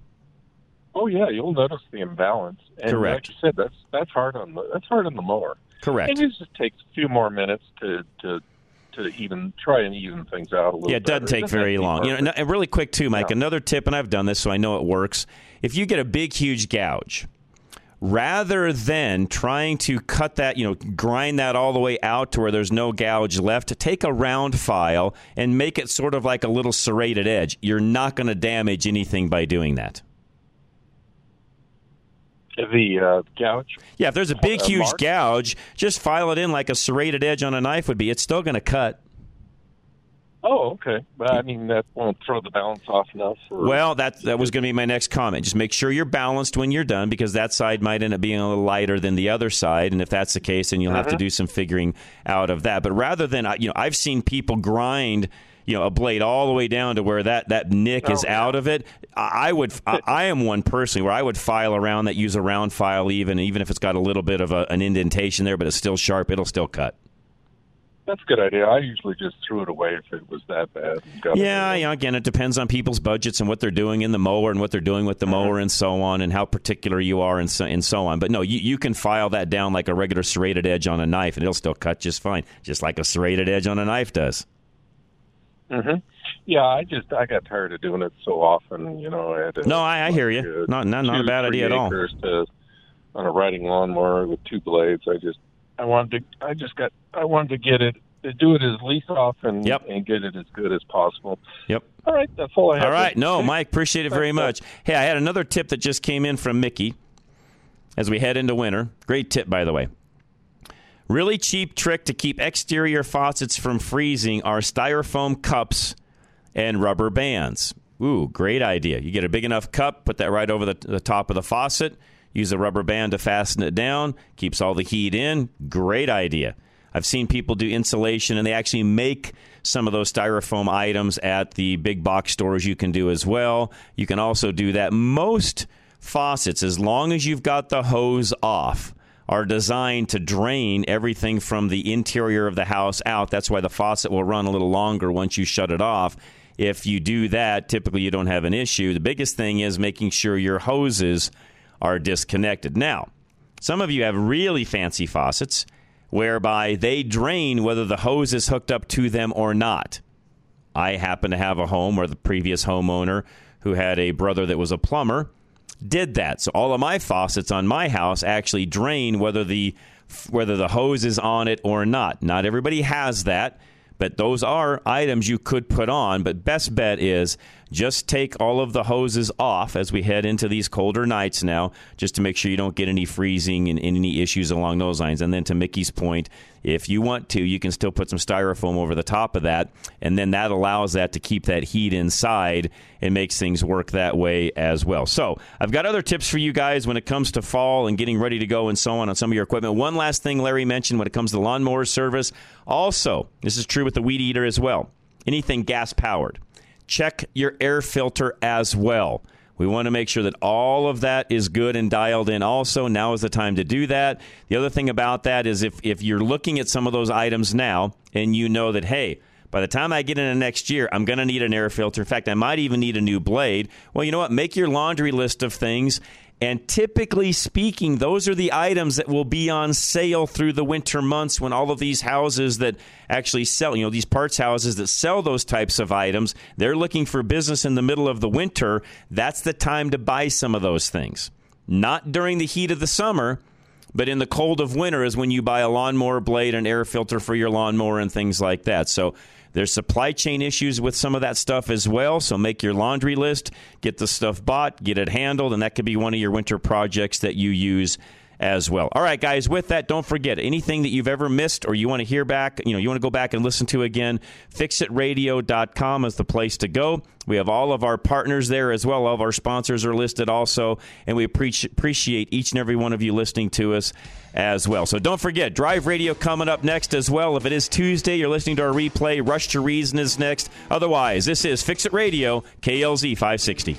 Oh yeah, you'll notice the imbalance. And Correct. Like you said, that's that's hard on the that's hard on the mower. Correct. And it just takes a few more minutes to to to even try and even things out a little. Yeah, it doesn't better. take doesn't very long. You know, and really quick too, Mike. Another tip, and I've done this, so I know it works. If you get a big, huge gouge, rather than trying to cut that, you know, grind that all the way out to where there's no gouge left, take a round file and make it sort of like a little serrated edge. You're not going to damage anything by doing that. the uh, gouge. Yeah, if there's a big, Uh, huge mark? gouge, just file it in like a serrated edge on a knife would be. It's still going to cut. Oh, okay. But I mean, that won't throw the balance off enough. Or, Well, that that was going to be my next comment. Just make sure you're balanced when you're done, because that side might end up being a little lighter than the other side, and if that's the case, then you'll have to Uh-huh. do some figuring out of that. But rather than you know, I've seen people grind. You know, a blade all the way down to where that, that nick is Oh, out of it. I I would, I, I am one personally where I would file around that, use a round file, even even if it's got a little bit of a, an indentation there, but it's still sharp. It'll still cut. That's a good idea. I usually just threw it away if it was that bad. Yeah, Yeah, again, it depends on people's budgets and what they're doing in the mower and what they're doing with the mower and so on, and how particular you are and so, and so on. But no, you, you can file that down like a regular serrated edge on a knife, and it'll still cut just fine, just like a serrated edge on a knife does. Mm-hmm. Yeah, I just I got tired of doing it so often. You know, I had to, No, I, I hear you. Not not, not a bad idea at all. To, on a riding lawnmower with two blades, I just I wanted to I just got I wanted to get it to do it as least often and get it as good as possible. Yep. All right, that's all I have. All right. No. Mike, appreciate it very much. Hey, I had another tip that just came in from Mickey as we head into winter. Great tip, by the way. Really cheap trick to keep exterior faucets from freezing are styrofoam cups and rubber bands. Ooh, great idea. You get a big enough cup, put that right over the, the top of the faucet, use a rubber band to fasten it down, keeps all the heat in. Great idea. I've seen people do insulation, and they actually make some of those styrofoam items at the big box stores. You can do as well. You can also do that. Most faucets, as long as you've got the hose off, are designed to drain everything from the interior of the house out. That's why the faucet will run a little longer once you shut it off. If you do that, typically you don't have an issue. The biggest thing is making sure your hoses are disconnected. Now, some of you have really fancy faucets whereby they drain whether the hose is hooked up to them or not. I happen to have a home where the previous homeowner, who had a brother that was a plumber, did that. So all of my faucets on my house actually drain whether the whether the hose is on it or not. Not everybody has that, but those are items you could put on. But best bet is just take all of the hoses off as we head into these colder nights now, just to make sure you don't get any freezing and any issues along those lines. And then to Mickey's point, if you want to, you can still put some styrofoam over the top of that, and then that allows that to keep that heat inside and makes things work that way as well. So I've got other tips for you guys when it comes to fall and getting ready to go and so on on some of your equipment. One last thing Larry mentioned when it comes to lawnmower service. Also, this is true with the weed eater as well. Anything gas powered check your air filter as well. We want to make sure that all of that is good and dialed in also. Now is the time to do that. The other thing about that is if, if you're looking at some of those items now and you know that, hey, by the time I get into next year, I'm going to need an air filter. In fact, I might even need a new blade. Well, you know what? Make your laundry list of things and typically speaking, those are the items that will be on sale through the winter months when all of these houses that actually sell, you know, these parts houses that sell those types of items, they're looking for business in the middle of the winter. That's the time to buy some of those things. Not during the heat of the summer, but in the cold of winter is when you buy a lawnmower blade, an air filter for your lawnmower, and things like that. So there's supply chain issues with some of that stuff as well. So make your laundry list, get the stuff bought, get it handled, and that could be one of your winter projects that you use as well. All right, guys, with that, don't forget anything that you've ever missed or you want to hear back, you know, you want to go back and listen to again, fixitradio.com is the place to go. We have all of our partners there as well. All of our sponsors are listed also, and we appreciate each and every one of you listening to us as well. So don't forget, Drive Radio coming up next as well. If it is Tuesday, you're listening to our replay. Rush to Reason is next. Otherwise, this is Fix It Radio, KLZ 560.